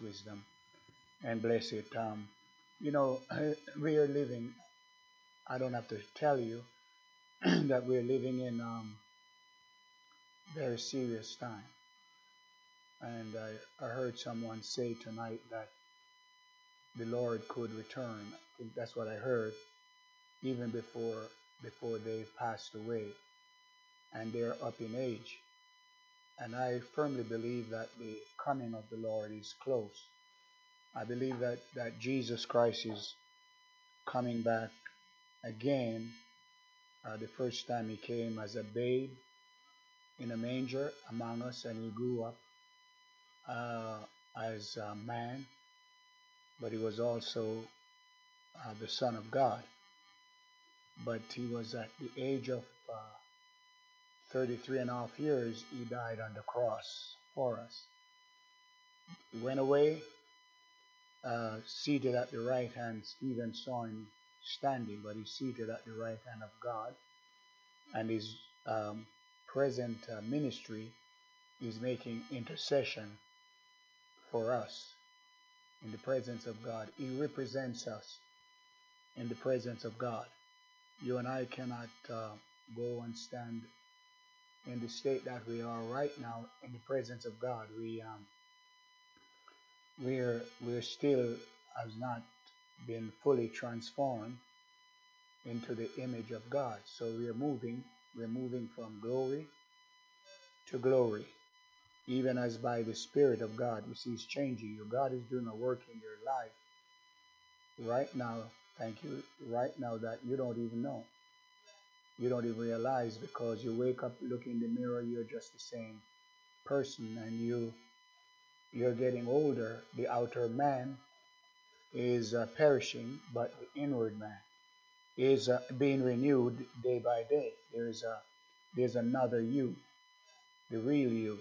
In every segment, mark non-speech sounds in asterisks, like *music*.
wisdom and bless it. Um, you know, *clears throat* we are living, I don't have to tell you *clears throat* that we're living in um, very serious time. And I, I heard someone say tonight that the Lord could return. I think that's what I heard even before before they passed away and they're up in age. And I firmly believe that the coming of the Lord is close. I believe that, that Jesus Christ is coming back again. Uh, the first time he came as a babe in a manger among us, and he grew up uh, as a man, but he was also uh, the Son of God. But he was at the age of uh, 33 and a half years, he died on the cross for us. He went away, uh, seated at the right hand. Stephen saw him standing, but he's seated at the right hand of God. And his um, present uh, ministry is making intercession for us in the presence of God. He represents us in the presence of God. You and I cannot uh, go and stand in the state that we are right now in the presence of God. We um, we're we're still has not been fully transformed into the image of God. So we are moving, we're moving from glory to glory. Even as by the Spirit of God, you see, it's changing you. God is doing a work in your life right now. Thank you. Right now, that you don't even know you don't even realize because you wake up, look in the mirror, you're just the same person, and you you're getting older. The outer man is uh, perishing, but the inward man is uh, being renewed day by day. There's a there's another you, the real you,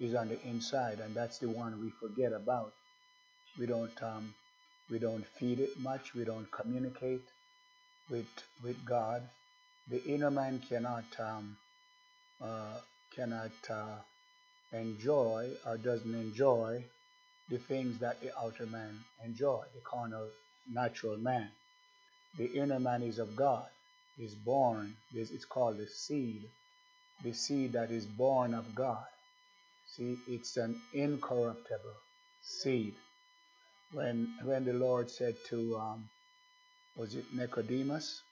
is on the inside, and that's the one we forget about. We don't um, we don't feed it much. We don't communicate with with God the inner man cannot um, uh, cannot uh, enjoy or doesn't enjoy the things that the outer man enjoy, the carnal natural man. The inner man is of God, is born, this it's called the seed, the seed that is born of God. See, it's an incorruptible seed. When when the Lord said to um, was it Nicodemus?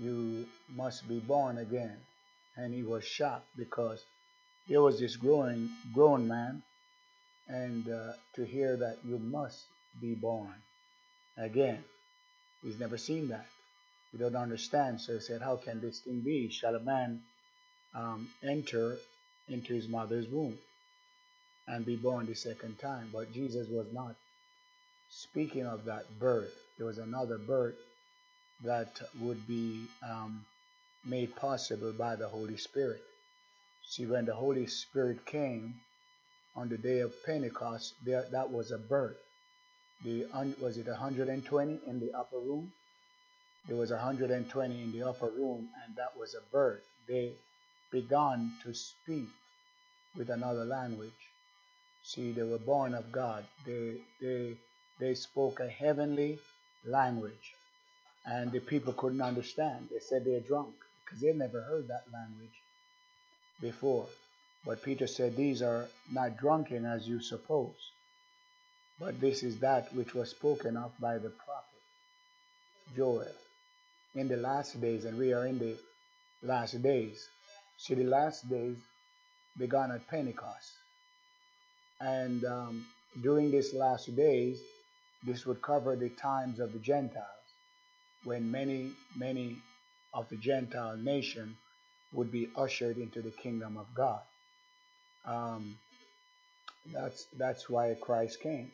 You must be born again. And he was shocked because there was this growing grown man, and uh, to hear that you must be born again, he's never seen that. He don't understand. So he said, "How can this thing be? Shall a man um, enter into his mother's womb and be born the second time?" But Jesus was not speaking of that birth. There was another birth that would be um, made possible by the Holy Spirit. See, when the Holy Spirit came on the day of Pentecost, there, that was a birth. The was it 120 in the upper room? There was 120 in the upper room, and that was a birth. They began to speak with another language. See, they were born of God. They they they spoke a heavenly language and the people couldn't understand. They said they're drunk because they never heard that language before. But Peter said, These are not drunken as you suppose, but this is that which was spoken of by the prophet Joel in the last days, and we are in the last days. See, the last days began at Pentecost. And um, during these last days, this would cover the times of the Gentiles when many, many of the Gentile nation would be ushered into the kingdom of God. Um, that's that's why Christ came.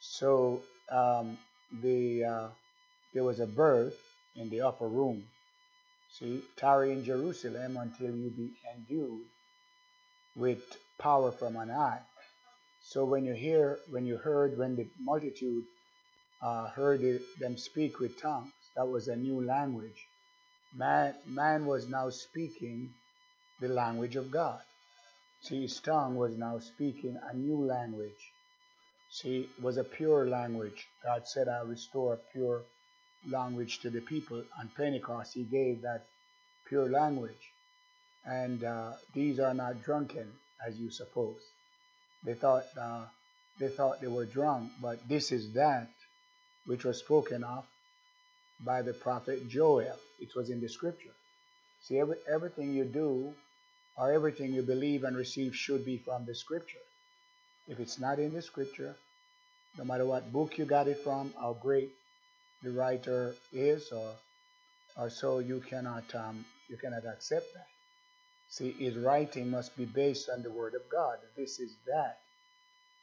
So um, the uh, there was a birth in the upper room. See, tarry in Jerusalem until you be endued with power from on high. So when you hear, when you heard, when the multitude uh, heard it, them speak with tongues, that was a new language. Man, man was now speaking the language of God. See, his tongue was now speaking a new language. See, it was a pure language. God said, I'll restore a pure language to the people. On Pentecost, He gave that pure language. And uh, these are not drunken, as you suppose. They thought uh, they thought they were drunk, but this is that which was spoken of by the prophet Joel. It was in the scripture. See, every, everything you do or everything you believe and receive should be from the scripture. If it's not in the scripture, no matter what book you got it from, how great the writer is, or or so you cannot um, you cannot accept that. See, his writing must be based on the word of God. This is that.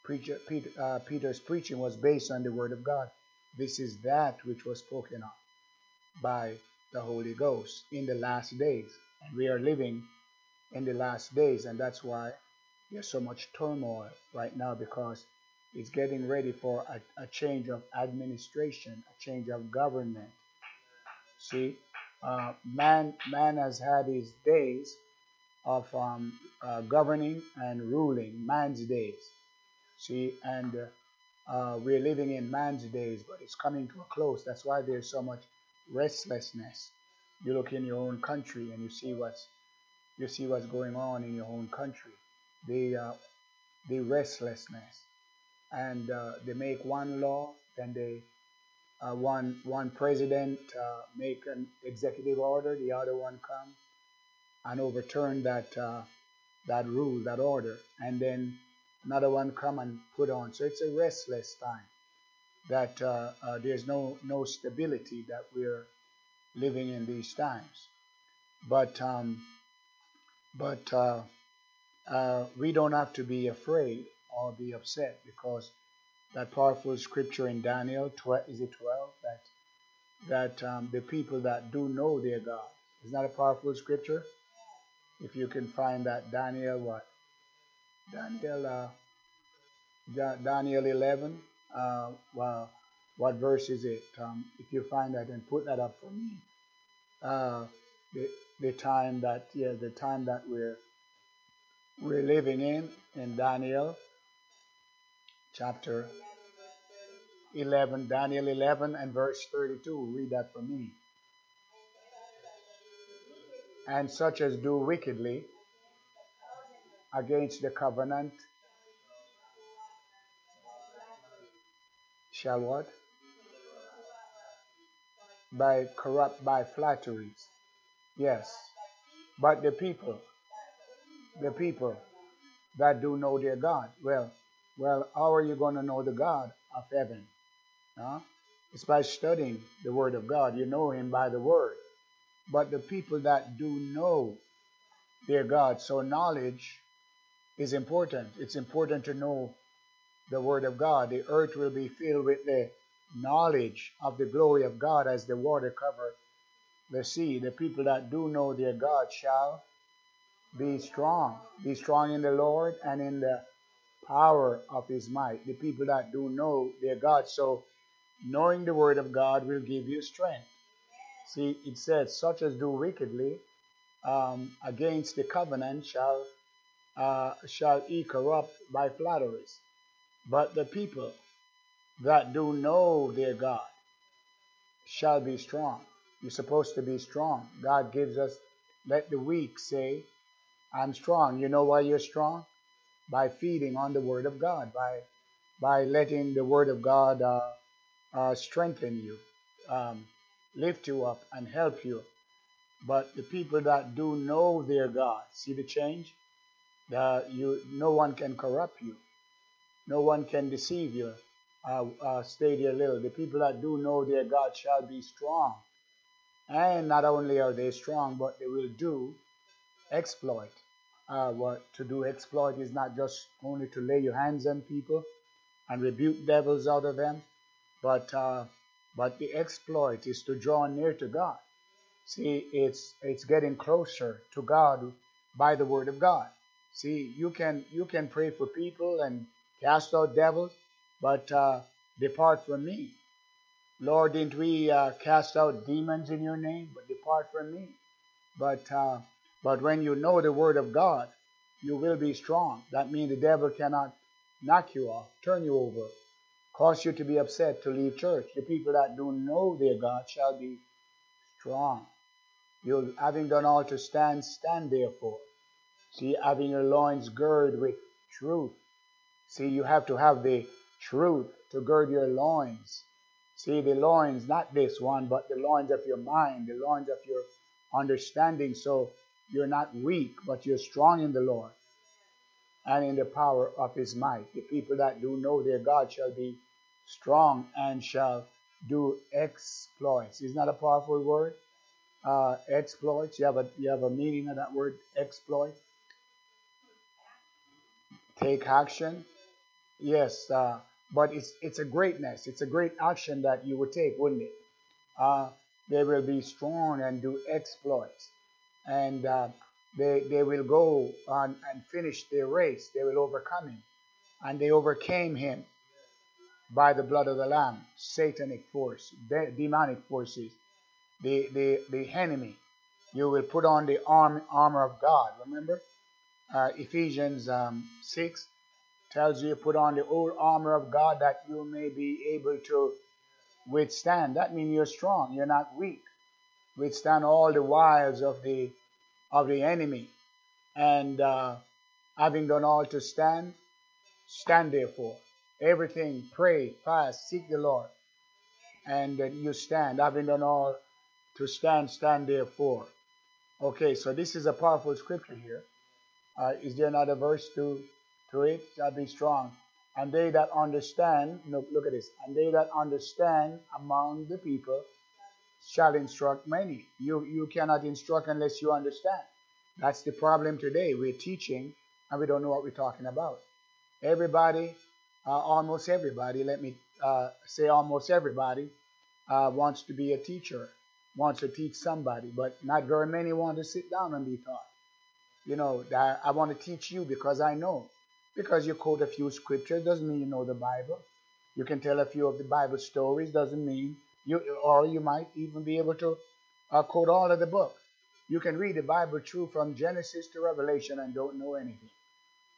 Preacher, Peter, uh, Peter's preaching was based on the word of God. This is that which was spoken of by the Holy Ghost in the last days. And we are living in the last days, and that's why there's so much turmoil right now because it's getting ready for a, a change of administration, a change of government. See, uh, man, man has had his days of um, uh, governing and ruling, man's days. See, and uh, we're living in man's days, but it's coming to a close. That's why there's so much restlessness. You look in your own country and you see what's you see what's going on in your own country. The uh, the restlessness, and uh, they make one law, then they uh, one one president uh, make an executive order, the other one come and overturn that uh, that rule, that order, and then another one come and put on. So it's a restless time. That uh, uh, there's no no stability that we're living in these times. But um, but uh, uh, we don't have to be afraid or be upset because that powerful scripture in Daniel 12, is it 12 that that um, the people that do know their God is not a powerful scripture if you can find that Daniel what? Daniel uh, Daniel 11. Uh, well, what verse is it? Um, if you find that and put that up for me. Uh, the, the time that yeah the time that we're we're living in in Daniel chapter 11 Daniel 11 and verse 32 read that for me and such as do wickedly against the covenant shall what? By corrupt by flatteries. Yes. But the people, the people that do know their God, well, well, how are you going to know the God of heaven? Huh? It's by studying the Word of God. You know Him by the Word but the people that do know their God. So knowledge is important. It's important to know the Word of God. The earth will be filled with the knowledge of the glory of God as the water cover the sea. The people that do know their God shall be strong. Be strong in the Lord and in the power of his might. The people that do know their God. So knowing the word of God will give you strength. See, it says, such as do wickedly um, against the covenant shall uh, shall he corrupt by flatteries. But the people that do know their God shall be strong. You're supposed to be strong. God gives us, let the weak say, I'm strong. You know why you're strong? By feeding on the Word of God, by by letting the Word of God uh, uh, strengthen you. Um, lift you up and help you. But the people that do know their God, see the change? That you, no one can corrupt you. No one can deceive you. Stay there a little. The people that do know their God shall be strong. And not only are they strong, but they will do exploit. Uh, what to do exploit is not just only to lay your hands on people and rebuke devils out of them, but uh, but the exploit is to draw near to God. See, it's it's getting closer to God by the word of God. See, you can you can pray for people and cast out devils, but uh, depart from me. Lord, didn't we uh, cast out demons in your name? But depart from me. But uh, but when you know the word of God, you will be strong. That means the devil cannot knock you off, turn you over, cause you to be upset to leave church. The people that do know their God shall be strong. You having done all to stand, stand therefore. See, having your loins girded with truth. See, you have to have the truth to gird your loins. See, the loins, not this one, but the loins of your mind, the loins of your understanding. So you're not weak, but you're strong in the Lord and in the power of his might. The people that do know their God shall be strong and shall do exploits. Isn't that a powerful word? Uh, exploits. You have a you have a meaning of that word exploit. Take action. Yes, uh, but it's it's a greatness. It's a great action that you would take, wouldn't it? Uh, they will be strong and do exploits, and uh, they they will go on and finish their race. They will overcome him, and they overcame him by the blood of the Lamb. Satanic force, de- demonic forces, the the the enemy. You will put on the arm, armor of God. Remember, uh, Ephesians um, six tells you put on the old armor of God that you may be able to withstand. That means you're strong. You're not weak. Withstand all the wiles of the of the enemy. And uh, having done all to stand, stand therefore. Everything, pray, fast, seek the Lord. And then you stand. Having done all to stand, stand therefore. Okay, so this is a powerful scripture here. Uh, is there another verse to, to it? Shall be strong. And they that understand, look, look at this, and they that understand among the people shall instruct many. You, you cannot instruct unless you understand. That's the problem today. We're teaching and we don't know what we're talking about. Everybody, uh, almost everybody, let me uh, say almost everybody, uh, wants to be a teacher, wants to teach somebody, but not very many want to sit down and be taught. You know, I want to teach you because I know. Because you quote a few scriptures doesn't mean you know the Bible. You can tell a few of the Bible stories doesn't mean you, or you might even be able to uh, quote all of the book. You can read the Bible true from Genesis to Revelation and don't know anything.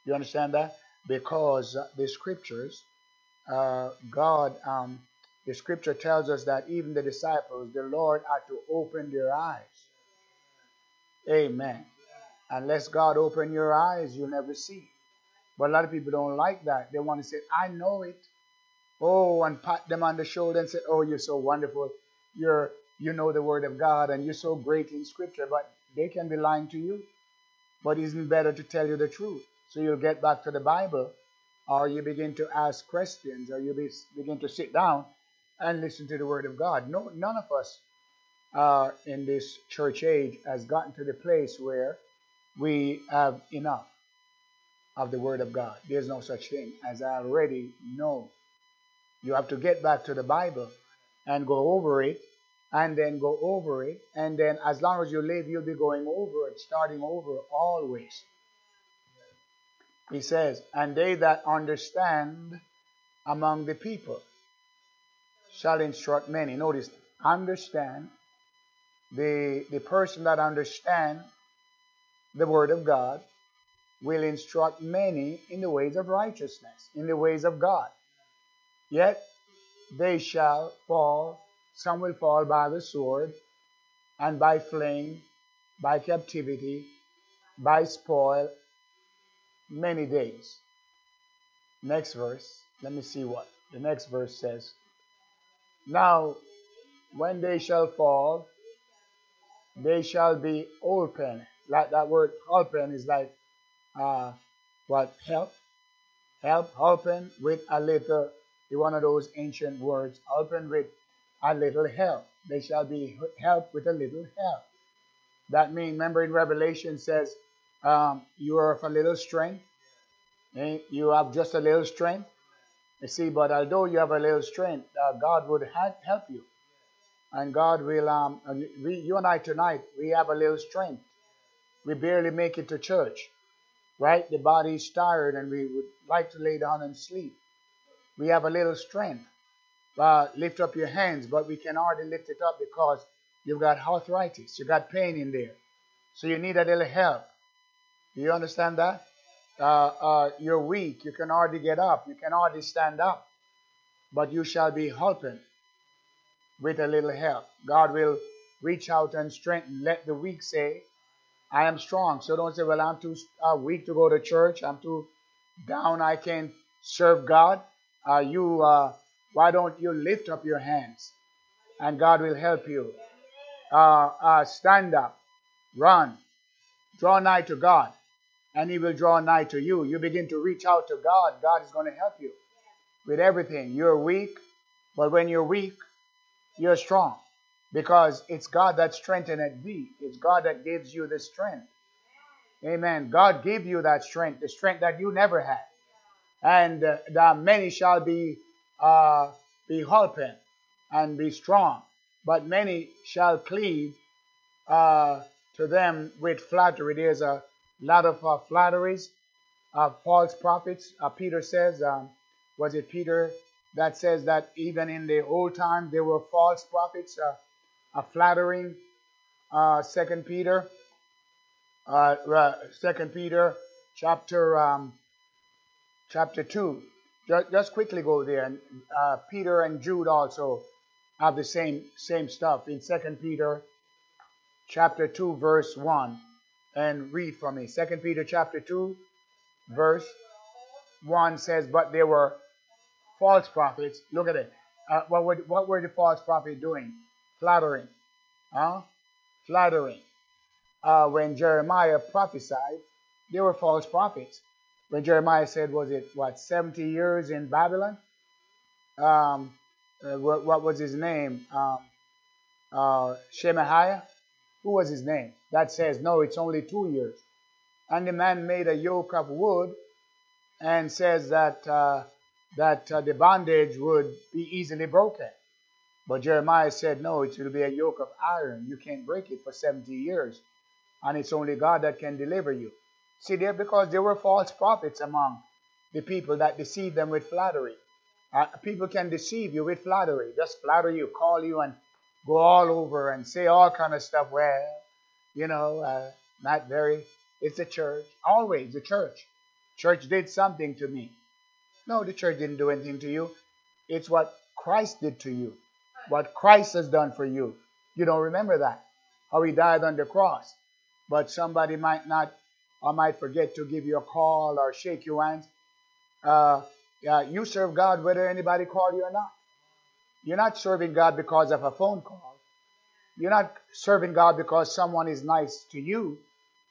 You understand that? Because the scriptures, uh, God, um, the scripture tells us that even the disciples, the Lord had to open their eyes. Amen. Unless God open your eyes, you'll never see. But a lot of people don't like that. They want to say, I know it. Oh, and pat them on the shoulder and say, Oh, you're so wonderful. You're you know the word of God and you're so great in scripture, but they can be lying to you. But isn't better to tell you the truth? So you'll get back to the Bible, or you begin to ask questions, or you be, begin to sit down and listen to the word of God. No, none of us uh, in this church age has gotten to the place where we have enough of the Word of God. There's no such thing as I already know. You have to get back to the Bible and go over it and then go over it. And then as long as you live, you'll be going over it, starting over always. He says, And they that understand among the people shall instruct many. Notice, understand. The, the person that understand the word of God will instruct many in the ways of righteousness, in the ways of God. Yet they shall fall, some will fall by the sword, and by flame, by captivity, by spoil, many days. Next verse, let me see what the next verse says. Now, when they shall fall, they shall be open. Like that word open is like uh, what help, help, helping with a little, one of those ancient words, helping with a little help. They shall be helped with a little help. That means, remember in Revelation says, um, you are of a little strength. Eh? You have just a little strength. You see, but although you have a little strength, uh, God would help you. And God will, um, we, you and I tonight, we have a little strength. We barely make it to church right? The body is tired and we would like to lay down and sleep. We have a little strength. Uh, lift up your hands, but we can hardly lift it up because you've got arthritis. you've got pain in there. So you need a little help. Do you understand that? Uh, uh, you're weak. You can hardly get up. You can hardly stand up. but you shall be helping with a little help. God will reach out and strengthen. Let the weak say, I am strong. So don't say, well, I'm too uh, weak to go to church. I'm too down. I can't serve God. Uh, you, uh, why don't you lift up your hands and God will help you. Uh, uh, stand up, run, draw nigh to God and he will draw nigh to you. You begin to reach out to God. God is going to help you with everything. You're weak, but when you're weak, you're strong because it's God that strengtheneth thee. It's God that gives you the strength. Amen. God gave you that strength, the strength that you never had. And uh, the many shall be uh, be helping and be strong, but many shall cleave uh, to them with flattery. There's a lot of uh, flatteries, uh, false prophets. Uh, Peter says, um, was it Peter that says that even in the old time there were false prophets, uh, flattering. Uh, Second Peter, uh, Second Peter, chapter um, chapter two. Just, just, quickly go there. And Peter and Jude also have the same same stuff in Second Peter, chapter two, verse one and read for me. Second Peter chapter 2, verse 1 says, But there were false prophets. Look at it. Uh, what, were, what were the false prophets doing? Flattering. Huh? Flattering. Uh, when Jeremiah prophesied, they were false prophets. When Jeremiah said, was it, what, 70 years in Babylon? Um, uh, what, what, was his name? Um, uh, Shemaiah? Who was his name? That says, no, it's only two years. And the man made a yoke of wood and says that, uh, that uh, the bondage would be easily broken. But Jeremiah said, no, it will be a yoke of iron. You can't break it for 70 years. And it's only God that can deliver you. See there, because there were false prophets among the people that deceived them with flattery. Uh, people can deceive you with flattery. Just flatter you, call you, and go all over and say all kind of stuff. Well, you know, uh, not very. It's the church. Always the church. Church did something to me. No, the church didn't do anything to you. It's what Christ did to you. What Christ has done for you. You don't remember that. How he died on the cross. But somebody might not or might forget to give you a call or shake your hands. Uh, you serve God whether anybody called you or not. You're not serving God because of a phone call. You're not serving God because someone is nice to you.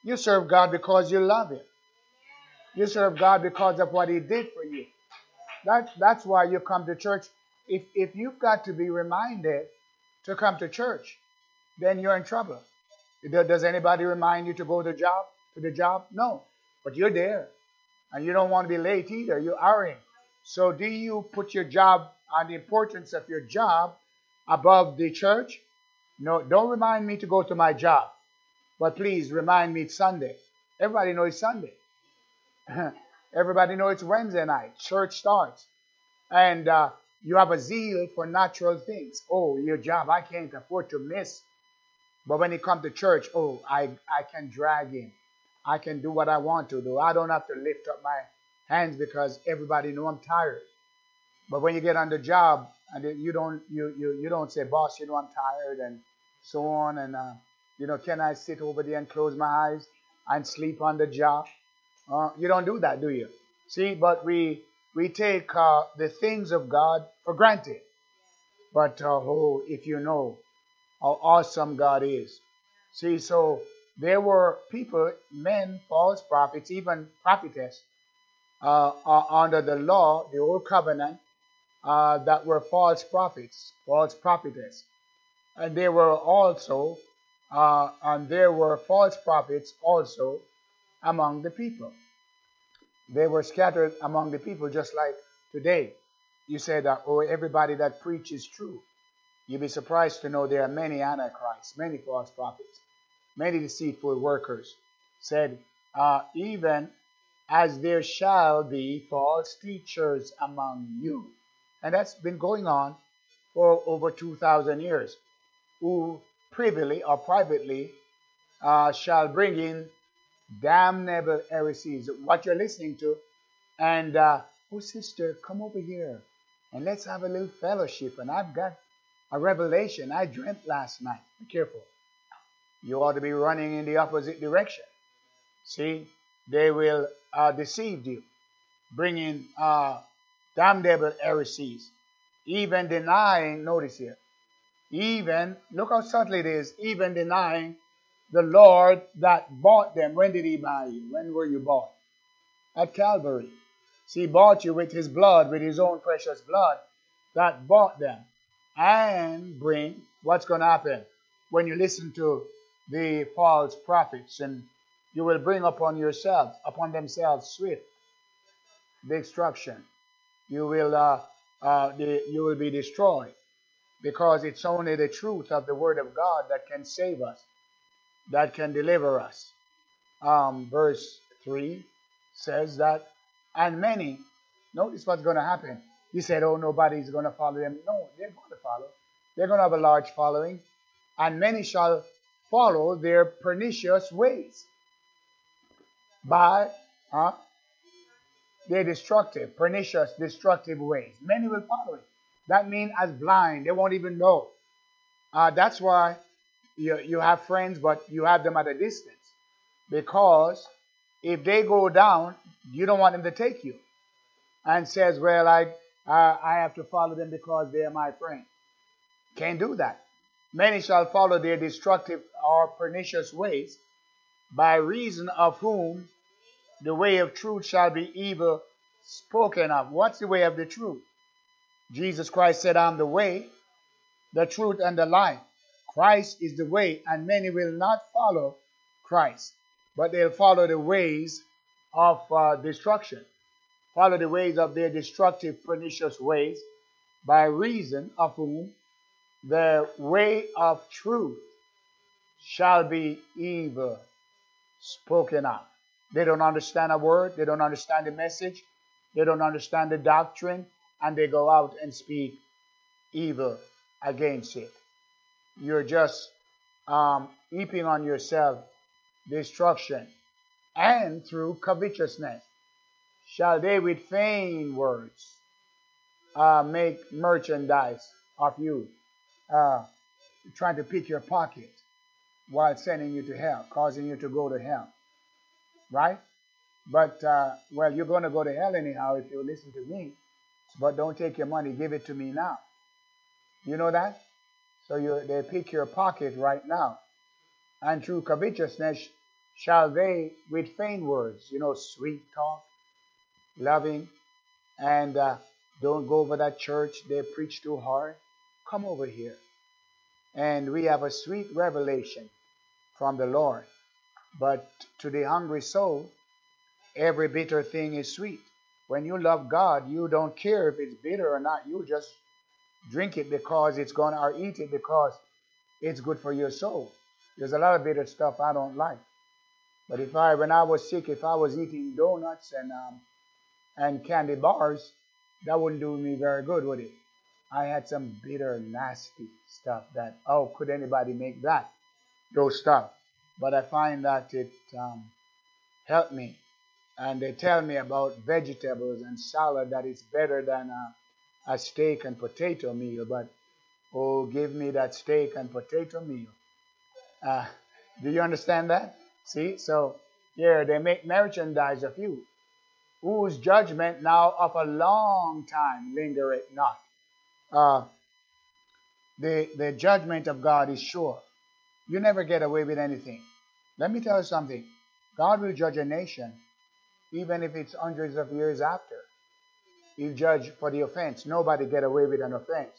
You serve God because you love Him. You serve God because of what He did for you. That, that's why you come to church. If, if you've got to be reminded to come to church, then you're in trouble. Does anybody remind you to go to the job? To the job? No. But you're there. And you don't want to be late either. You're hurrying. So do you put your job and the importance of your job above the church. No, don't remind me to go to my job, but please remind me it's Sunday. Everybody knows Sunday. *laughs* Everybody knows it's Wednesday night. Church starts. And uh, you have a zeal for natural things. Oh, your job, I can't afford to miss. But when you come to church, oh, I, I can drag in. I can do what I want to do. I don't have to lift up my hands because everybody know I'm tired. But when you get on the job and you don't you you, you don't say, boss, you know I'm tired and so on and uh, you know, can I sit over there and close my eyes and sleep on the job? Uh, you don't do that, do you? See, but we we take uh, the things of God for granted. But uh, oh, if you know how awesome God is. See, so there were people, men, false prophets, even prophetess, uh, uh, under the law, the old covenant, uh, that were false prophets, false prophetess. And there were also, uh, and there were false prophets also among the people. They were scattered among the people just like today. You said that, oh, everybody that preaches true. You'd be surprised to know there are many antichrists, many false prophets, many deceitful workers. Said, uh, even as there shall be false teachers among you and that's been going on for over 2,000 years, who privily or privately uh, shall bring in damnable heresies, what you're listening to, and, uh, oh, sister, come over here and let's have a little fellowship. And I've got a revelation I dreamt last night. Be careful. You ought to be running in the opposite direction. See, they will uh, deceive you, bringing uh, damnable heresies, even denying, notice here, even, look how subtle it is, even denying the Lord that bought them. When did he buy you? When were you bought? At Calvary. See, he bought you with his blood, with his own precious blood that bought them. And bring, what's going to happen? When you listen to the false prophets, and you will bring upon yourselves, upon themselves swift destruction. You will, uh, uh, the, you will be destroyed because it's only the truth of the Word of God that can save us, that can deliver us. Um, verse 3 says that, and many, notice what's going to happen. He said, Oh, nobody's going to follow them. No, they're going to follow. They're going to have a large following, and many shall follow their pernicious ways. By huh, their destructive, pernicious, destructive ways. Many will follow it. That means as blind, they won't even know. Uh, that's why you, you have friends, but you have them at a distance. Because if they go down, you don't want them to take you. And says, well, I, uh, I have to follow them because they are my friend. Can't do that. Many shall follow their destructive or pernicious ways, by reason of whom the way of truth shall be evil spoken of. What's the way of the truth? Jesus Christ said, I'm the way, the truth, and the life. Christ is the way, and many will not follow Christ, but they'll follow the ways of uh, destruction, follow the ways of their destructive, pernicious ways, by reason of whom the way of truth shall be evil spoken of. They don't understand a word, they don't understand the message, they don't understand the doctrine, and they go out and speak evil against it. You're just um, heaping on yourself destruction. And through covetousness shall they with vain words uh, make merchandise of you, uh, trying to pick your pocket while sending you to hell, causing you to go to hell. Right? But, uh, well, you're going to go to hell anyhow if you listen to me. But don't take your money, give it to me now. You know that? So you, they pick your pocket right now. And through covetousness shall they, with vain words, you know, sweet talk, loving, and uh, don't go over that church, they preach too hard. Come over here. And we have a sweet revelation from the Lord. But to the hungry soul, every bitter thing is sweet. When you love God, you don't care if it's bitter or not. You just drink it because it's to, or eat it because it's good for your soul. There's a lot of bitter stuff I don't like. But if I, when I was sick, if I was eating donuts and um, and candy bars, that wouldn't do me very good, would it? I had some bitter, nasty stuff that, oh, could anybody make that? Those stuff. But I find that it um, helped me and they tell me about vegetables and salad that is better than a, a steak and potato meal. But oh, give me that steak and potato meal. Uh, do you understand that? See, so here they make merchandise of you, whose judgment now of a long time lingereth not. Uh, the, the judgment of God is sure. You never get away with anything. Let me tell you something. God will judge a nation even if it's hundreds of years after. He'll judge for the offense. Nobody get away with an offense.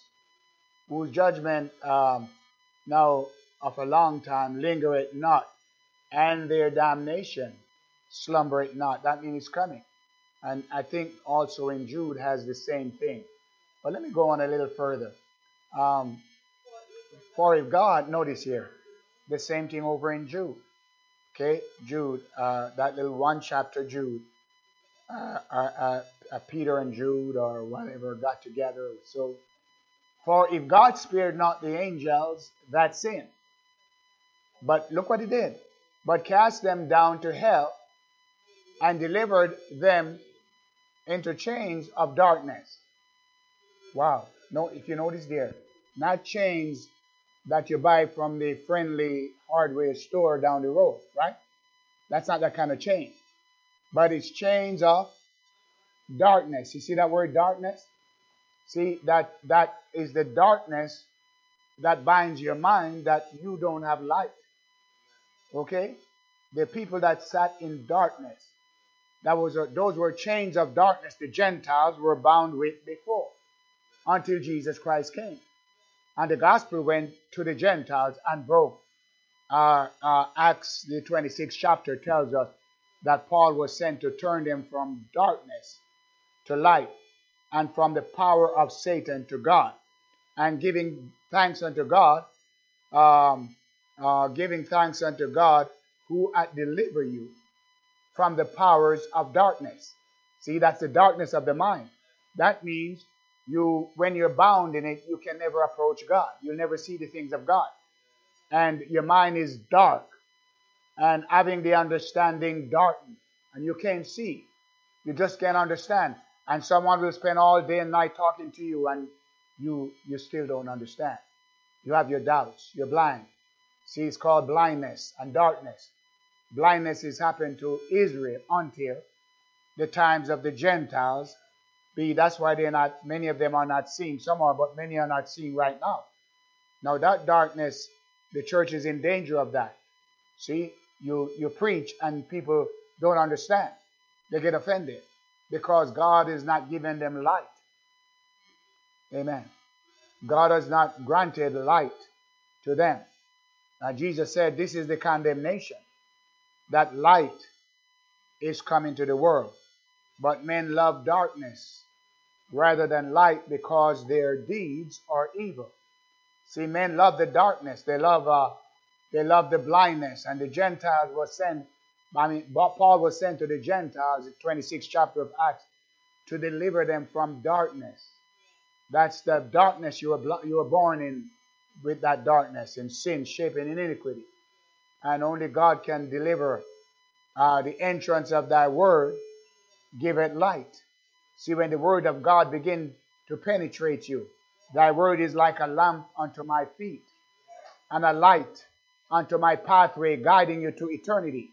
Whose judgment um, now of a long time lingereth not, and their damnation slumbereth not. That means it's coming. And I think also in Jude has the same thing. But let me go on a little further. Um, for if God, notice here, the same thing over in Jude. Okay, Jude, uh, that little one chapter Jude, uh, uh, uh, Peter and Jude or whatever got together. So, for if God spared not the angels that sin, but look what he did, but cast them down to hell and delivered them into chains of darkness. Wow. No, if you notice there, not chains that you buy from the friendly hardware store down the road, right? That's not that kind of chain. But it's chains of darkness. You see that word darkness? See that that is the darkness that binds your mind that you don't have light. Okay? The people that sat in darkness. That was a, those were chains of darkness the Gentiles were bound with before until Jesus Christ came. And the gospel went to the Gentiles and broke. Uh, uh, Acts, the 26th chapter, tells us that Paul was sent to turn them from darkness to light and from the power of Satan to God. And giving thanks unto God, um, uh, giving thanks unto God who hath delivered you from the powers of darkness. See, that's the darkness of the mind. That means you when you're bound in it, you can never approach God. You'll never see the things of God. And your mind is dark. And having the understanding darkened. And you can't see. You just can't understand. And someone will spend all day and night talking to you and you you still don't understand. You have your doubts. You're blind. See, it's called blindness and darkness. Blindness has happened to Israel until the times of the Gentiles be. That's why they're not, many of them are not seeing. Some are, but many are not seeing right now. Now that darkness, the church is in danger of that. See, you, you preach and people don't understand. They get offended because God is not giving them light. Amen. God has not granted light to them. Now Jesus said, This is the condemnation that light is coming to the world. But men love darkness rather than light because their deeds are evil. See, men love the darkness. They love uh, they love the blindness. And the Gentiles were sent. I mean, Paul was sent to the Gentiles, the 26th chapter of Acts, to deliver them from darkness. That's the darkness you were you were born in with that darkness and sin, shaping in iniquity. And only God can deliver uh, the entrance of thy word, give it light. See, when the word of God begin to penetrate you, thy word is like a lamp unto my feet and a light unto my pathway, guiding you to eternity.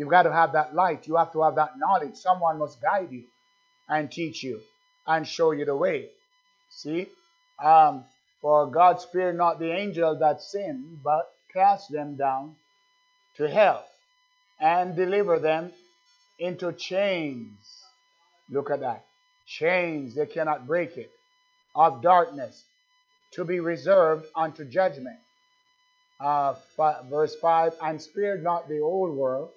You've got to have that light. You have to have that knowledge. Someone must guide you and teach you and show you the way. See? Um, for God spared not the angel that sinned, but cast them down to hell and deliver them into chains. Look at that chains, they cannot break it, of darkness, to be reserved unto judgment. Uh, verse 5 And spared not the old world,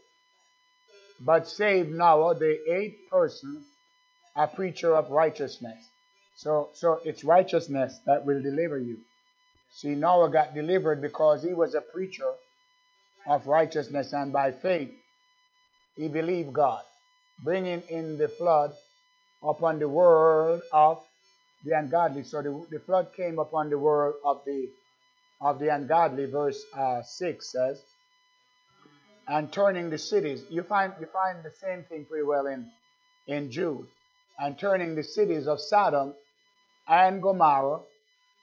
but save Noah, the eighth person, a preacher of righteousness. So, so it's righteousness that will deliver you. See, Noah got delivered because he was a preacher of righteousness, and by faith he believed God, bringing in the flood upon the world of the ungodly. So the, the flood came upon the world of the of the ungodly. Verse uh, six says, and turning the cities. You find you find the same thing pretty well in in Jude, and turning the cities of Sodom and Gomorrah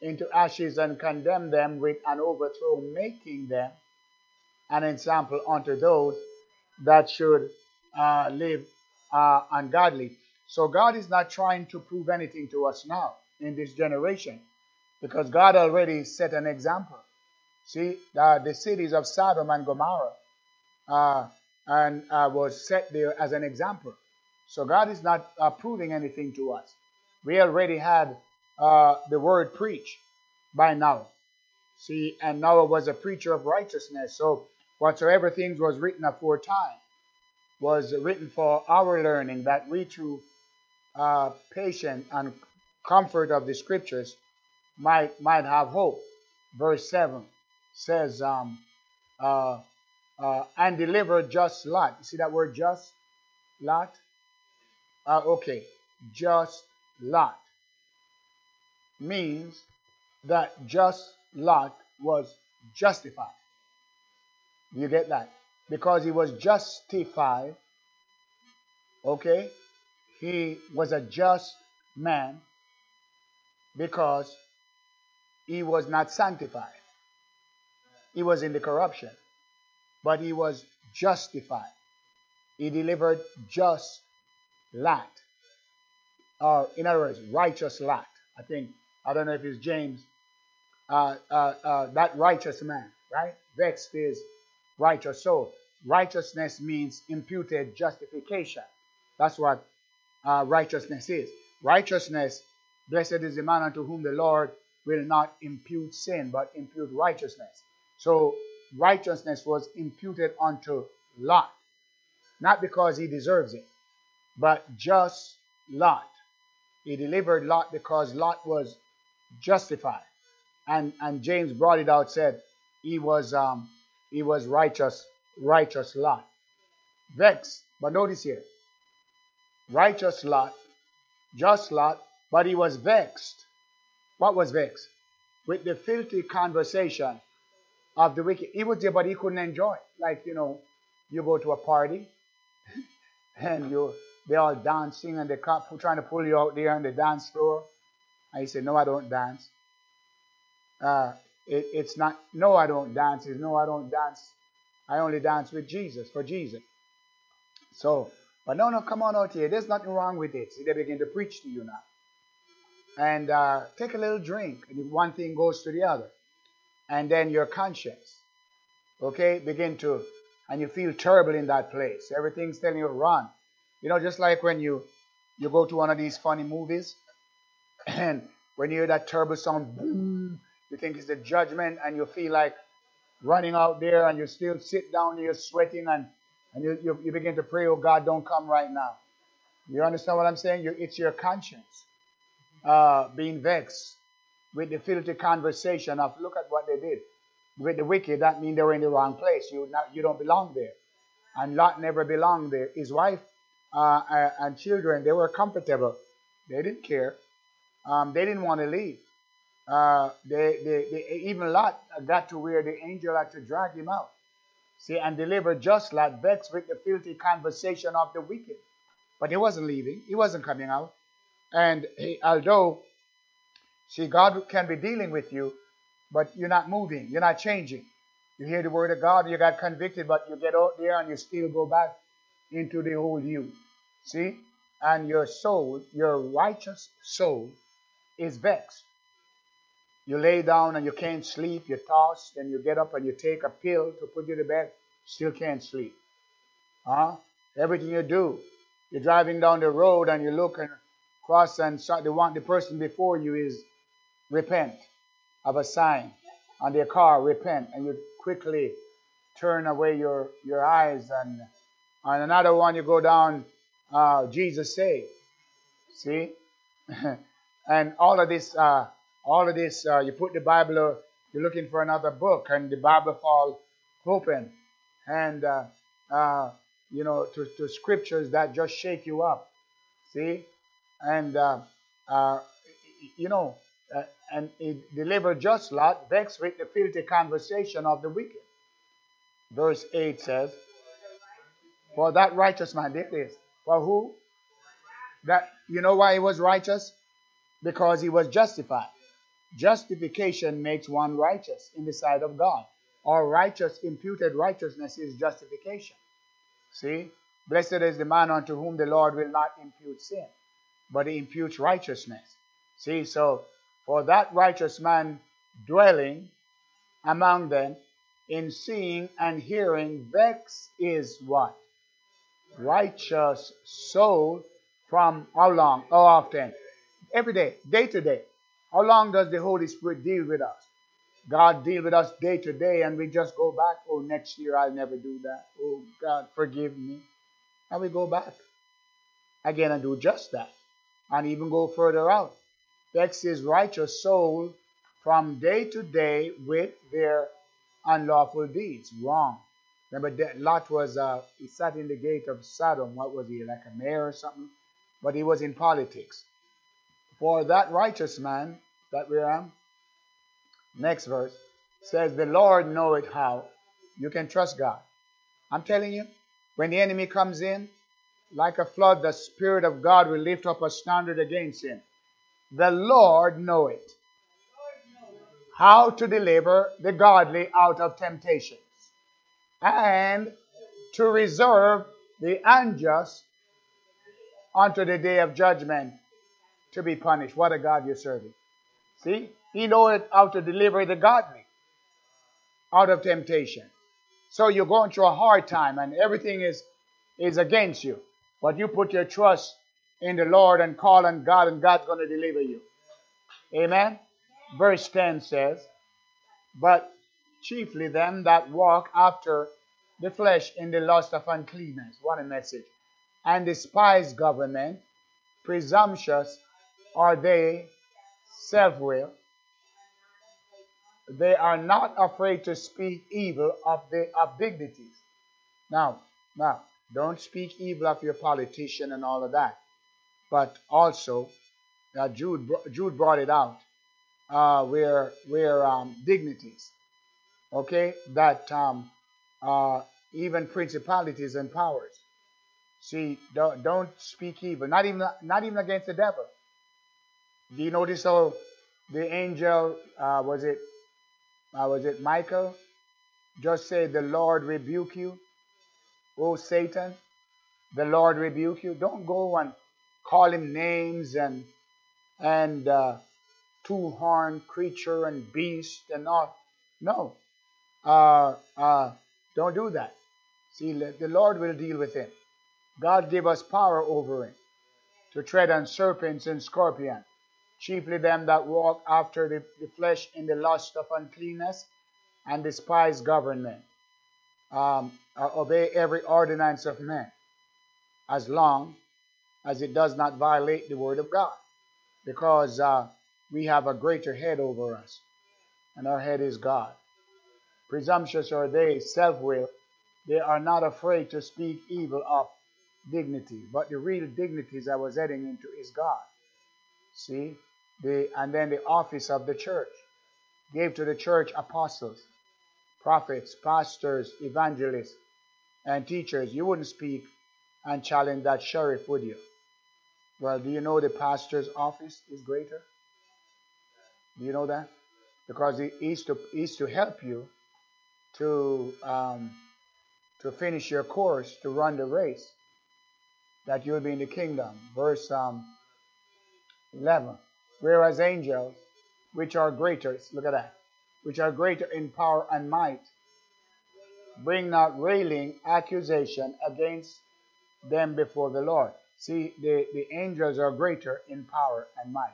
into ashes and condemn them with an overthrow, making them an example unto those that should uh, live uh, ungodly. So God is not trying to prove anything to us now in this generation because God already set an example. See, uh, the cities of Sodom and Gomorrah uh, and uh, was set there as an example. So God is not uh, proving anything to us. We already had uh, the word preached by now. See, and Noah was a preacher of righteousness. So whatsoever things was written aforetime was written for our learning, that we too uh, patience and comfort of the scriptures might might have hope. Verse seven says, um, uh, uh, "And deliver just Lot." You see that word, just Lot? Uh, okay, just Lot means that just Lot was justified. You get that? Because he was justified. Okay, he was a just man because he was not sanctified. He was in the corruption, but he was justified. He delivered just Lot. Or, in other words, righteous Lot. I think, I don't know if it's James, uh, uh, uh, that righteous man, right? Vexed is righteous soul. Righteousness means imputed justification. That's what uh, righteousness is. Righteousness, blessed is the man unto whom the Lord will not impute sin, but impute righteousness. So righteousness was imputed unto Lot, not because he deserves it, but just Lot. He delivered Lot because Lot was justified. And, and James brought it out, said he was um, he was righteous, righteous Lot. Vexed, but notice here, righteous Lot, just Lot, but he was vexed. What was vexed? With the filthy conversation of the wicked. He was there, but he couldn't enjoy. Like, you know, you go to a party *laughs* and you they all dancing and they are trying to pull you out there on the dance floor. And you say, No, I don't dance. Uh, it, it's not, no, I don't dance. It's no, I don't dance. I only dance with Jesus, for Jesus. So, but no, no, come on out here. There's nothing wrong with it. See, they begin to preach to you now. And uh, take a little drink. And one thing goes to the other. And then your conscience, okay, begin to, and you feel terrible in that place. Everything's telling you run. You know, just like when you you go to one of these funny movies, *clears throat* and when you hear that terrible sound, boom, you think it's the judgment, and you feel like running out there, and you still sit down, and you're sweating, and and you, you, you begin to pray, oh God, don't come right now. You understand what I'm saying? You, it's your conscience uh, being vexed with the filthy conversation of look at what they did. With the wicked, that means they were in the wrong place. You not, you don't belong there. And Lot never belonged there. His wife uh, uh and children, they were comfortable. They didn't care. Um, they didn't want to leave. Uh, they, they, they, even Lot got to where the angel had to drag him out. See, and deliver just Lot, vexed with the filthy conversation of the wicked. But he wasn't leaving. He wasn't coming out. And he, although, see, God can be dealing with you, but you're not moving. You're not changing. You hear the word of God, you got convicted, but you get out there and you still go back into the old you. See? And your soul, your righteous soul, is vexed. You lay down and you can't sleep, you toss, then you get up and you take a pill to put you to bed, still can't sleep. Huh? Everything you do, you're driving down the road and you look and cross and the one the person before you is repent of a sign on their car, repent, and you quickly turn away your, your eyes and on another one you go down, uh, Jesus say. See? *laughs* and all of this uh, all of this, uh, you put the Bible, uh, you're looking for another book, and the Bible fall open, and uh, uh, you know, to, to scriptures that just shake you up. See, and you know, Uh, and it delivered just Lot, vexed with the filthy conversation of the wicked. Verse 8 says, For that righteous man did this. For who? That you know why he was righteous? Because he was justified. Justification makes one righteous in the sight of God. Or righteous, imputed righteousness is justification. See? Blessed is the man unto whom the Lord will not impute sin, but he imputes righteousness. See, so for that righteous man dwelling among them in seeing and hearing, vex is what? Righteous soul from how long? How often? Every day, day to day. How long does the Holy Spirit deal with us? God deal with us day to day and we just go back. Oh, next year I'll never do that. Oh, God, forgive me. And we go back again and do just that. And even go further out. Vex his righteous soul from day to day with their unlawful deeds. Wrong. Remember, that Lot was, uh, he sat in the gate of Sodom. What was he, like a mayor or something? But he was in politics. For that righteous man that we are, next verse, says, The Lord knoweth how you can trust God. I'm telling you, when the enemy comes in, like a flood, the Spirit of God will lift up a standard against him. The Lord knoweth how to deliver the godly out of temptations, and to reserve the unjust unto the day of judgment to be punished. What a God you're serving. See? He knoweth how to deliver the godly out of temptation. So you're going through a hard time and everything is, is against you. But you put your trust in the Lord and call on God, and God's going to deliver you. Amen. Verse 10 says, But chiefly them that walk after the flesh in the lust of uncleanness. What a message. And despise government, presumptuous are they, self will. They are not afraid to speak evil of the of dignities. Now, now, don't speak evil of your politician and all of that. But also, uh, Jude, Jude brought it out, uh, where, where um, dignities, okay, that um, uh, even principalities and powers. See, don't, don't speak evil, not even, not even against the devil. Do you notice how the angel, uh, was it, uh, was it Michael, just said, the Lord rebuke you, O Satan, the Lord rebuke you. Don't go and call him names and and uh, two-horned creature and beast and all. No, uh, uh, don't do that. See, the Lord will deal with him. God gave us power over him to tread on serpents and scorpions, chiefly them that walk after the, the flesh in the lust of uncleanness and despise government. Um, uh, obey every ordinance of men, as long as it does not violate the word of God, because uh, we have a greater head over us, and our head is God. Presumptuous are they, self-will. They are not afraid to speak evil of dignity, but the real dignities I was heading into is God. See, the and then the office of the church gave to the church apostles, prophets, pastors, evangelists, and teachers. You wouldn't speak and challenge that sheriff, would you? Well, do you know the pastor's office is greater? Do you know that? Because he is to, is to help you to, um, to finish your course, to run the race, that you'll be in the kingdom. Verse um, 11. Whereas angels, which are greater, look at that, which are greater in power and might, bring not railing accusation against them before the Lord. See, the, the angels are greater in power and might.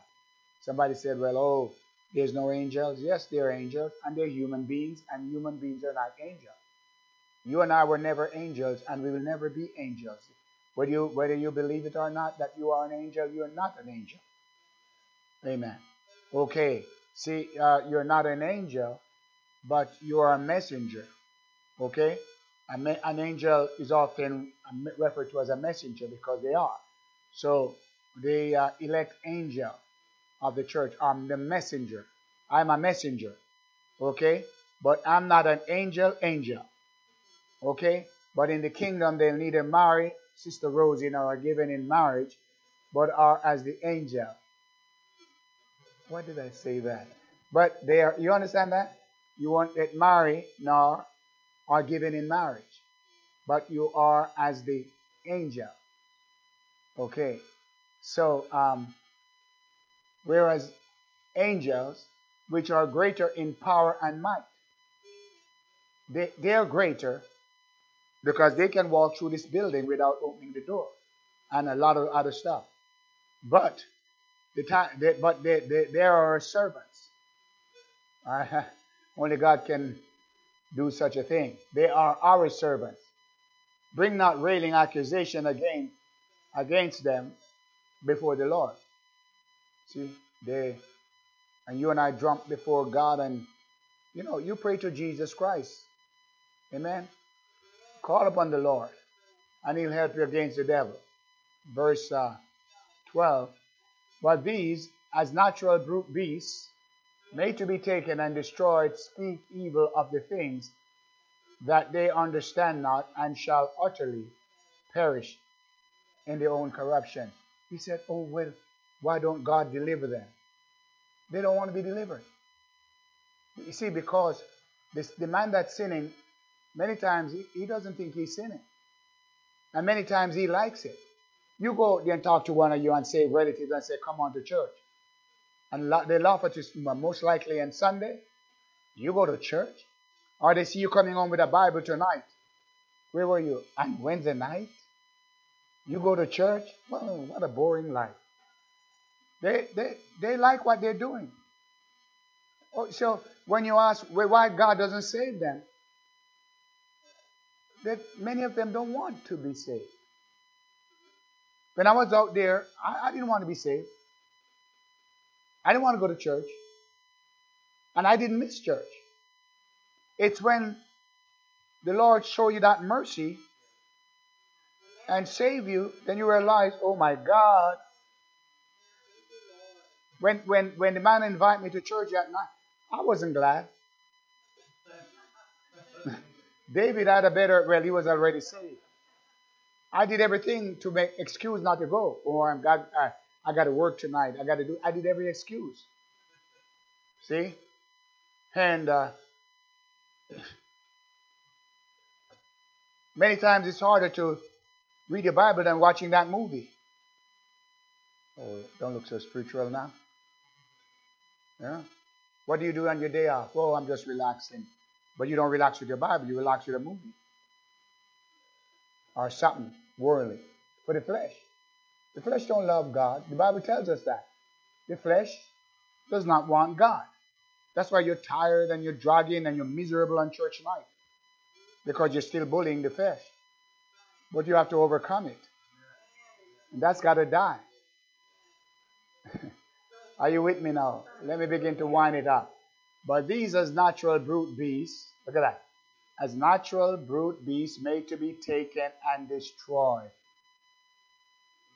Somebody said, well, oh, there's no angels. Yes, there are angels, and they're human beings, and human beings are not angels. You and I were never angels, and we will never be angels. Whether you, whether you believe it or not that you are an angel, you are not an angel. Amen. Okay. See, uh, you're not an angel, but you are a messenger. Okay? An angel is often referred to as a messenger because they are. So the uh, elect angel of the church, I'm the messenger. I'm a messenger. Okay? But I'm not an angel angel. Okay? But in the kingdom, they'll neither marry Sister Rosie nor are given in marriage, but are as the angel. Why did I say that? But they are, you understand that? You won't get married nor are given in marriage, but you are as the angel. Okay, so um, whereas angels, which are greater in power and might, they, they are greater because they can walk through this building without opening the door and a lot of other stuff. But the time, they, but they, they, they are servants. Uh, *laughs* only God can do such a thing. They are our servants. Bring not railing accusation again against them before the Lord. See, they and you and I jump before God and you know, you pray to Jesus Christ. Amen. Call upon the Lord and he'll help you against the devil. Verse uh, 12. But these, as natural brute beasts, made to be taken and destroyed, speak evil of the things that they understand not, and shall utterly perish in their own corruption. He said, Oh, well, why don't God deliver them? They don't want to be delivered. You see, because this, the man that's sinning, many times he, he doesn't think he's sinning. And many times he likes it. You go there and talk to one of you and say relatives and say, come on to church. And they laugh at you most likely on Sunday. You go to church. Or they see you coming home with a Bible tonight. Where were you? On Wednesday night? You go to church? Well, what a boring life. They, they, they like what they're doing. Oh, so when you ask why God doesn't save them, that many of them don't want to be saved. When I was out there, I, I didn't want to be saved. I didn't want to go to church. And I didn't miss church. It's when the Lord show you that mercy and save you, then you realize, oh my God. When when when the man invited me to church that night, I wasn't glad. *laughs* David had a better well, he was already saved. I did everything to make excuse not to go. Oh, I'm got I, I got to work tonight. I got to do. I did every excuse. See, and uh, many times it's harder to read the Bible than watching that movie. Oh, don't look so spiritual now. Yeah. What do you do on your day off? Oh, I'm just relaxing. But you don't relax with your Bible, you relax with a movie. Or something worldly. For the flesh. The flesh don't love God. The Bible tells us that. The flesh does not want God. That's why you're tired and you're dragging and you're miserable on church night. Because you're still bullying the flesh. But you have to overcome it. And that's got to die. *laughs* Are you with me now? Let me begin to wind it up. But these as natural brute beasts, look at that, as natural brute beasts made to be taken and destroyed.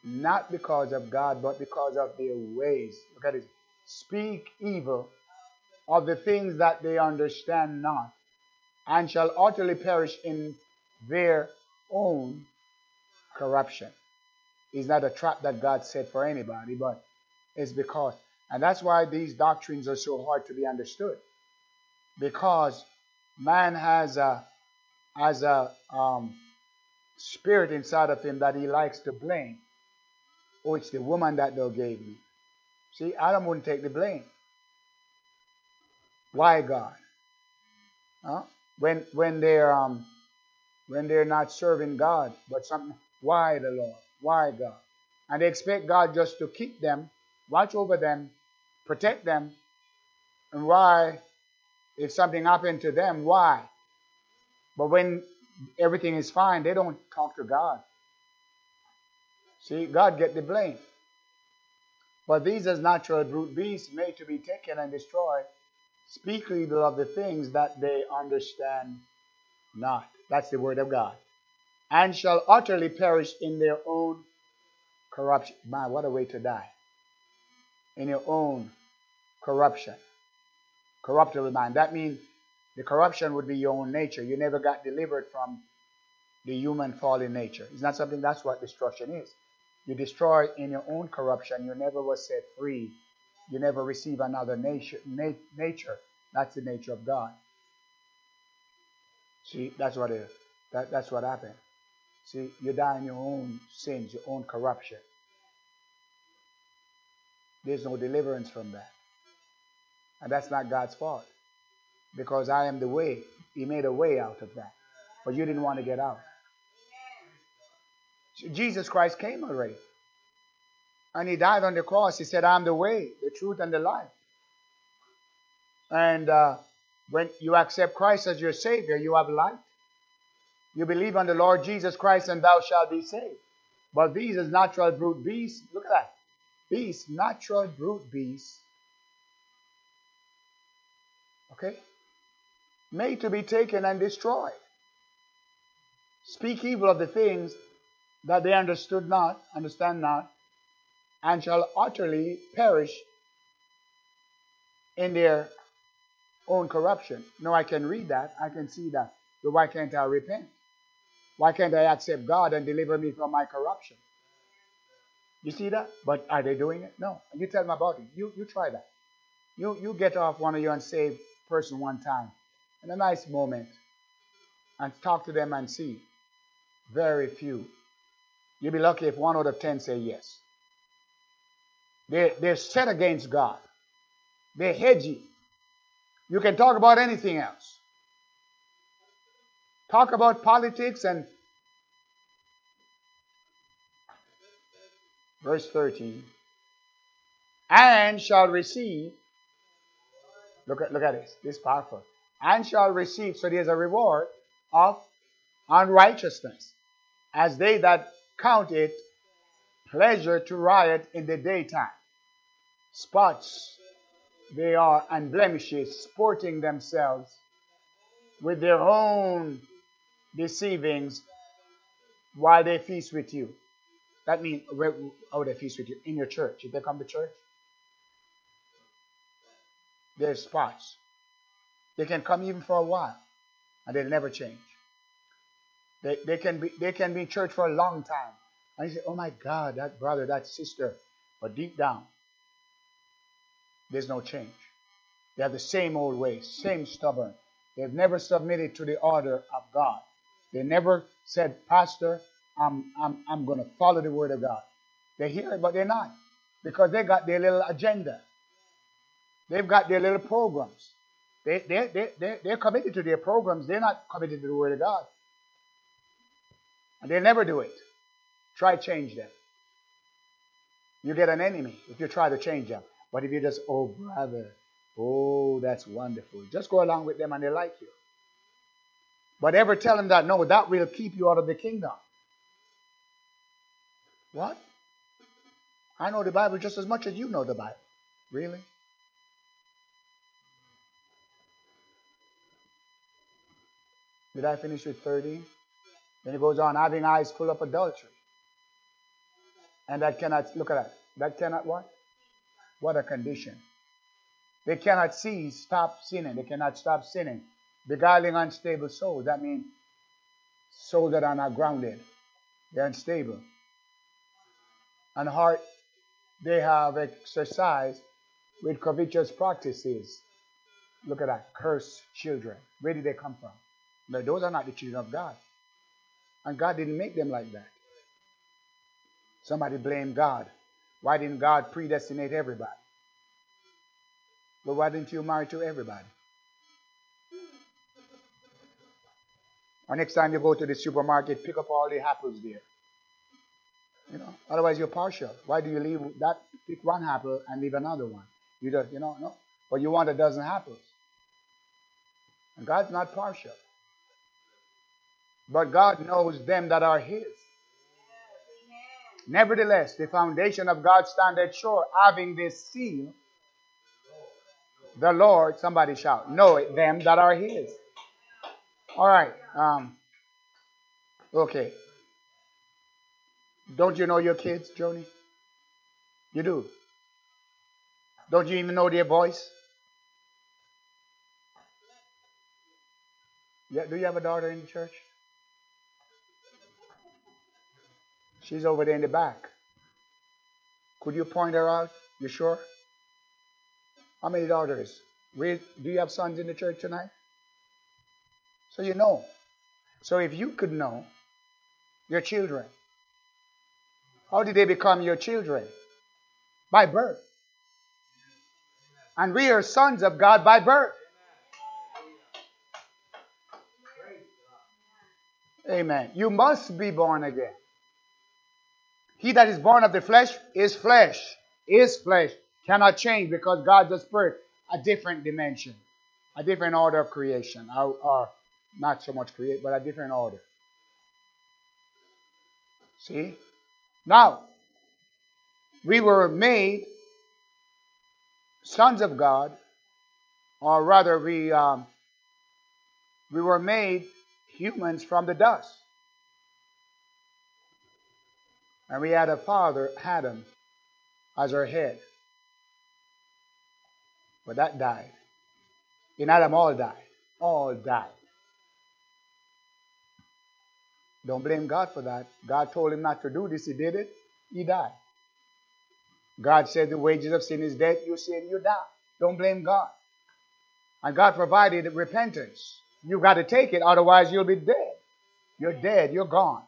Not because of God, but because of their ways. Look at it. Speak evil of the things that they understand not, and shall utterly perish in their own corruption. It's not a trap that God set for anybody, but it's because and that's why these doctrines are so hard to be understood. Because man has a, has a um, spirit inside of him that he likes to blame. Oh, it's the woman that thou gave me. See, Adam wouldn't take the blame. Why God? Huh? When when they're um when they're not serving God, but something why the Lord? Why God? And they expect God just to keep them, watch over them, protect them. And why, if something happened to them, why? But when everything is fine, they don't talk to God. See, God get the blame. But these as natural brute beasts made to be taken and destroyed speak little of the things that they understand not. That's the word of God. And shall utterly perish in their own corruption. Man, what a way to die in your own corruption. Corruptible mind. That means the corruption would be your own nature. You never got delivered from the human fallen nature. It's not something that's what destruction is. You destroy in your own corruption. You never were set free. You never receive another nature. Na nature. That's the nature of God. See, that's what it, that, that's what happened. See, you die in your own sins, your own corruption. There's no deliverance from that. And that's not God's fault. Because I am the way. He made a way out of that. But you didn't want to get out. Jesus Christ came already. And he died on the cross. He said, I'm the way, the truth, and the life. And uh, when you accept Christ as your Savior, you have light. You believe on the Lord Jesus Christ, and thou shalt be saved. But these as natural brute beasts, look at that beasts, natural brute beasts, okay, made to be taken and destroyed. Speak evil of the things that they understood not, understand not, and shall utterly perish in their own corruption. No, I can read that. I can see that. But why can't I repent? Why can't I accept God and deliver me from my corruption? You see that? But are they doing it? No. You tell about it. You you try that. You you get off one of your unsaved person one time in a nice moment and talk to them and see. Very few. You'll be lucky if one out of ten say yes. They they're set against God. They're hedgy. You can talk about anything else. Talk about politics and verse 13 and shall receive look at look at this this is powerful and shall receive so there's a reward of unrighteousness as they that count it pleasure to riot in the daytime spots they are and blemishes sporting themselves with their own deceivings while they feast with you that means where they feast with you in your church. If they come to church, there's spots. They can come even for a while, and they'll never change. They, they can be they can be in church for a long time, and you say, "Oh my God, that brother, that sister," but deep down, there's no change. They have the same old ways, same stubborn. They've never submitted to the order of God. They never said, Pastor, I'm, I'm, I'm going to follow the word of God. They hear it, but they're not because they got their little agenda. They've got their little programs. They, they, they, they, they're committed to their programs. They're not committed to the word of God. And they'll never do it. Try change them. You get an enemy if you try to change them. But if you just, oh, brother, oh, that's wonderful. Just go along with them and they like you. But ever tell them that, no, that will keep you out of the kingdom. What? I know the Bible just as much as you know the Bible. Really? Did I finish with 13? Then it goes on, having eyes full of adultery. And that cannot, look at that. That cannot what? What a condition. They cannot see, stop sinning. They cannot stop sinning. Beguiling unstable souls. That means souls that are not grounded. They're unstable and heart they have exercised with covetous practices. Look at that. Cursed children. Where did they come from? No, those are not the children of God. And God didn't make them like that. Somebody blame God. Why didn't God predestinate everybody? But why didn't you marry to everybody? Or next time you go to the supermarket, pick up all the apples there. You know, otherwise you're partial. Why do you leave that pick one apple and leave another one? You don't, you know, no. But you want a dozen apples. And God's not partial. But God knows them that are His. Nevertheless, the foundation of God standeth sure, having this seal. The Lord, somebody shout, know it, them that are His. All right. Um, okay. Don't you know your kids, Joni? You do. Don't you even know their voice? Yeah, do you have a daughter in the church? She's over there in the back. Could you point her out? You sure? How many daughters? Do you have sons in the church tonight? So you know. So if you could know your children, how did they become your children? By birth. And we are sons of God by birth. Amen. You must be born again. He that is born of the flesh is flesh. Is flesh. Cannot change because God's a spirit. A different dimension. A different order of creation. Or, or not so much create, but a different order. See? Now, we were made sons of God, or rather, we um, we were made humans from the dust, and we had a father, Adam, as our head, but that died. In Adam, all died. All died. Don't blame God for that. God told him not to do this. He did it. He died. God said the wages of sin is death. You sin, you die. Don't blame God. And God provided repentance. You've got to take it, otherwise you'll be dead. You're dead. You're gone.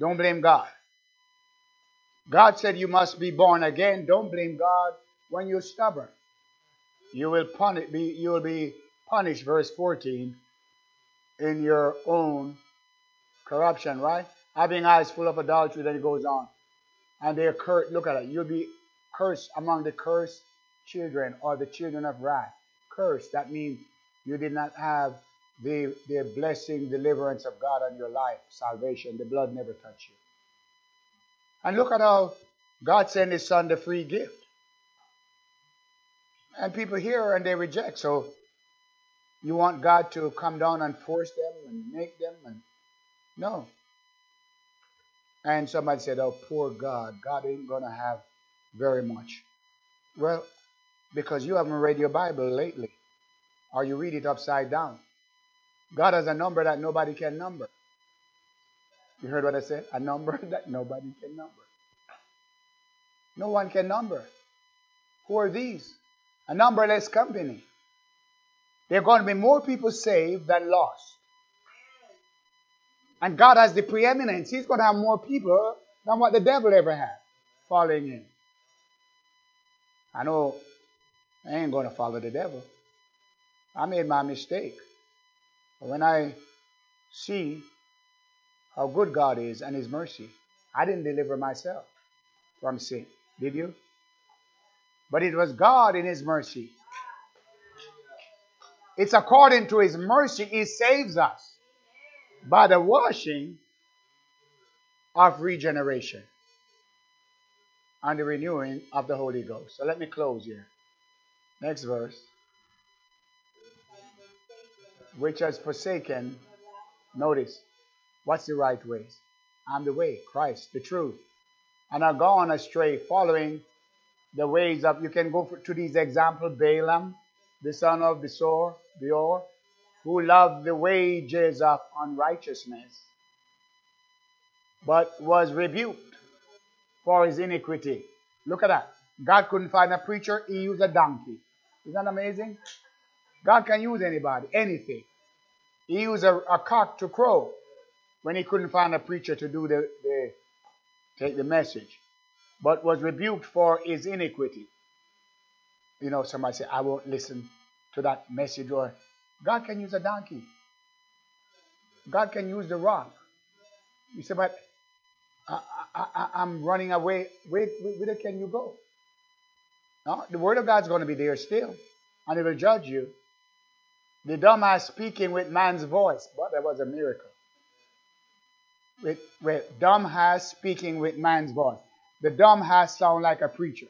Don't blame God. God said you must be born again. Don't blame God when you're stubborn. You will be, you will be punished, verse 14, in your own corruption, right? Having eyes full of adultery, then it goes on. And they're cursed. Look at it. You'll be cursed among the cursed children or the children of wrath. Cursed. That means you did not have the, the blessing, deliverance of God on your life, salvation. The blood never touched you. And look at how God sent His Son the free gift. And people hear and they reject. So you want God to come down and force them and make them and no. And somebody said, Oh, poor God. God ain't gonna have very much. Well, because you haven't read your Bible lately. Or you read it upside down. God has a number that nobody can number. You heard what I said? A number *laughs* that nobody can number. No one can number. Who are these? A numberless company. There are going to be more people saved than lost. And God has the preeminence. He's going to have more people than what the devil ever had following him. I know I ain't going to follow the devil. I made my mistake. But when I see how good God is and His mercy, I didn't deliver myself from sin. Did you? But it was God in His mercy. It's according to His mercy He saves us by the washing of regeneration and the renewing of the Holy Ghost. So let me close here. Next verse. Which has forsaken, notice, what's the right ways? I'm the way, Christ, the truth. And are gone astray, following the ways of, you can go for, to these examples, Balaam, the son of Besor, Beor, who loved the wages of unrighteousness, but was rebuked for his iniquity. Look at that. God couldn't find a preacher, he used a donkey. Isn't that amazing? God can use anybody, anything. He used a, a cock to crow when he couldn't find a preacher to do the, the take the message, but was rebuked for his iniquity. You know, somebody said, I won't listen to that message, or God can use a donkey. God can use the rock. You say, but I, am running away. Where, where can you go? No, the word of God's going to be there still, and it will judge you. The dumb are speaking with man's voice, but that was a miracle. With, with dumb has speaking with man's voice. The dumb has sound like a preacher.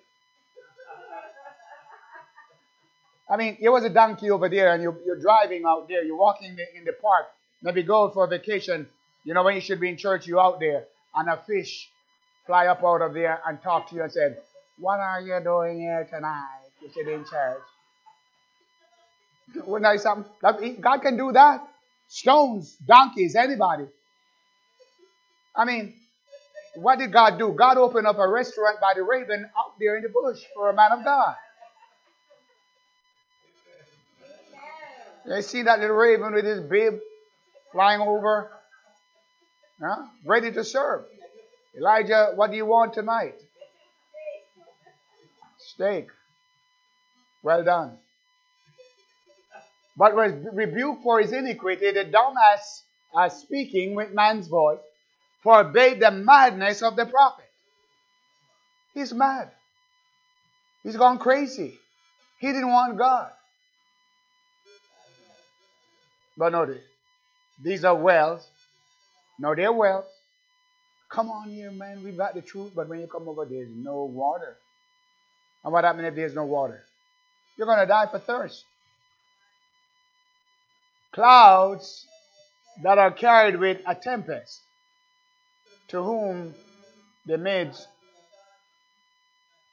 I mean, there was a donkey over there, and you're, you're driving out there. You're walking in the, in the park. Maybe go for a vacation. You know, when you should be in church, you're out there, and a fish fly up out of there and talk to you and said, "What are you doing here tonight? You should be in church." Wouldn't that something? God can do that. Stones, donkeys, anybody. I mean, what did God do? God opened up a restaurant by the raven out there in the bush for a man of God. You see that little raven with his bib flying over? Huh? Ready to serve. Elijah, what do you want tonight? Steak. Well done. But was rebuked for his iniquity, the dumbass as speaking with man's voice, forbade the madness of the prophet. He's mad. He's gone crazy. He didn't want God. But notice, these are wells. No, they're wells. Come on here, man. We've got the truth, but when you come over, there's no water. And what happens if there's no water? You're going to die for thirst. Clouds that are carried with a tempest, to whom the midst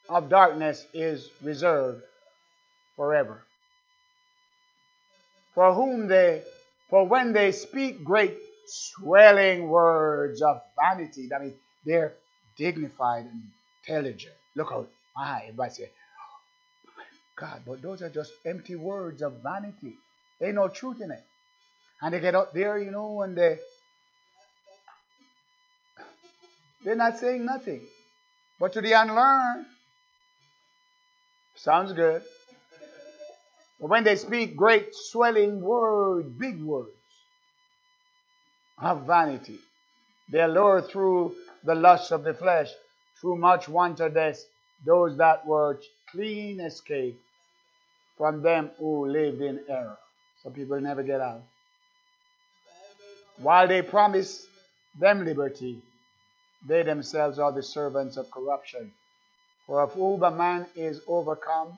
of darkness is reserved forever for whom they, for when they speak great swelling words of vanity, that means they're dignified and intelligent. Look how My, everybody say, God, but those are just empty words of vanity. Ain't no truth in it. And they get up there, you know, and they they're not saying nothing. But to the unlearned, sounds good. But when they speak great swelling words, big words of vanity, they lure through the lust of the flesh, through much wantonness, those that were clean escape from them who lived in error. Some people never get out. While they promise them liberty, they themselves are the servants of corruption. For of whom a man is overcome,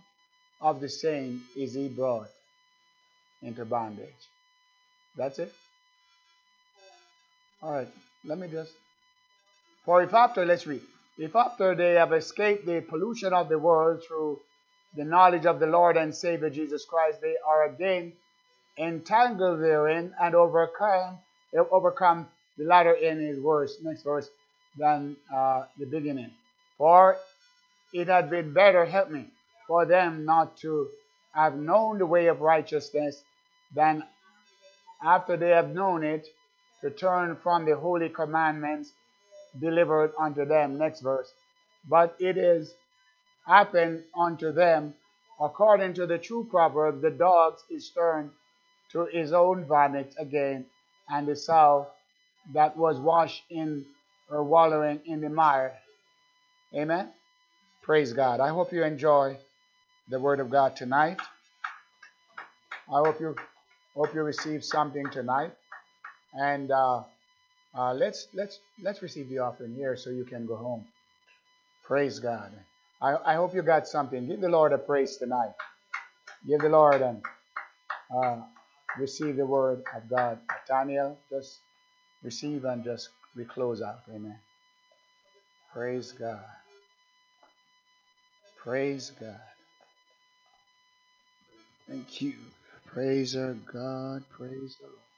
of the same is he brought into bondage. That's it? All right, let me just. For if after, let's read. If after they have escaped the pollution of the world through the knowledge of the Lord and Savior Jesus Christ, they are again entangled therein and overcome, overcome the latter end is worse. Next verse than uh, the beginning. For it had been better, help me, for them not to have known the way of righteousness than after they have known it to turn from the holy commandments delivered unto them. Next verse. But it is happened unto them according to the true proverb, the dog is turned to his own vomit again, and the sow that was washed in or wallowing in the mire. Amen. Praise God. I hope you enjoy the Word of God tonight. I hope you hope you receive something tonight, and uh, uh, let's let's let's receive the offering here so you can go home. Praise God. I, I hope you got something. Give the Lord a praise tonight. Give the Lord and uh, receive the word of God. Daniel, just receive and just we close out. Amen. Praise God. Praise God. Thank you. Praise our God. Praise the Lord.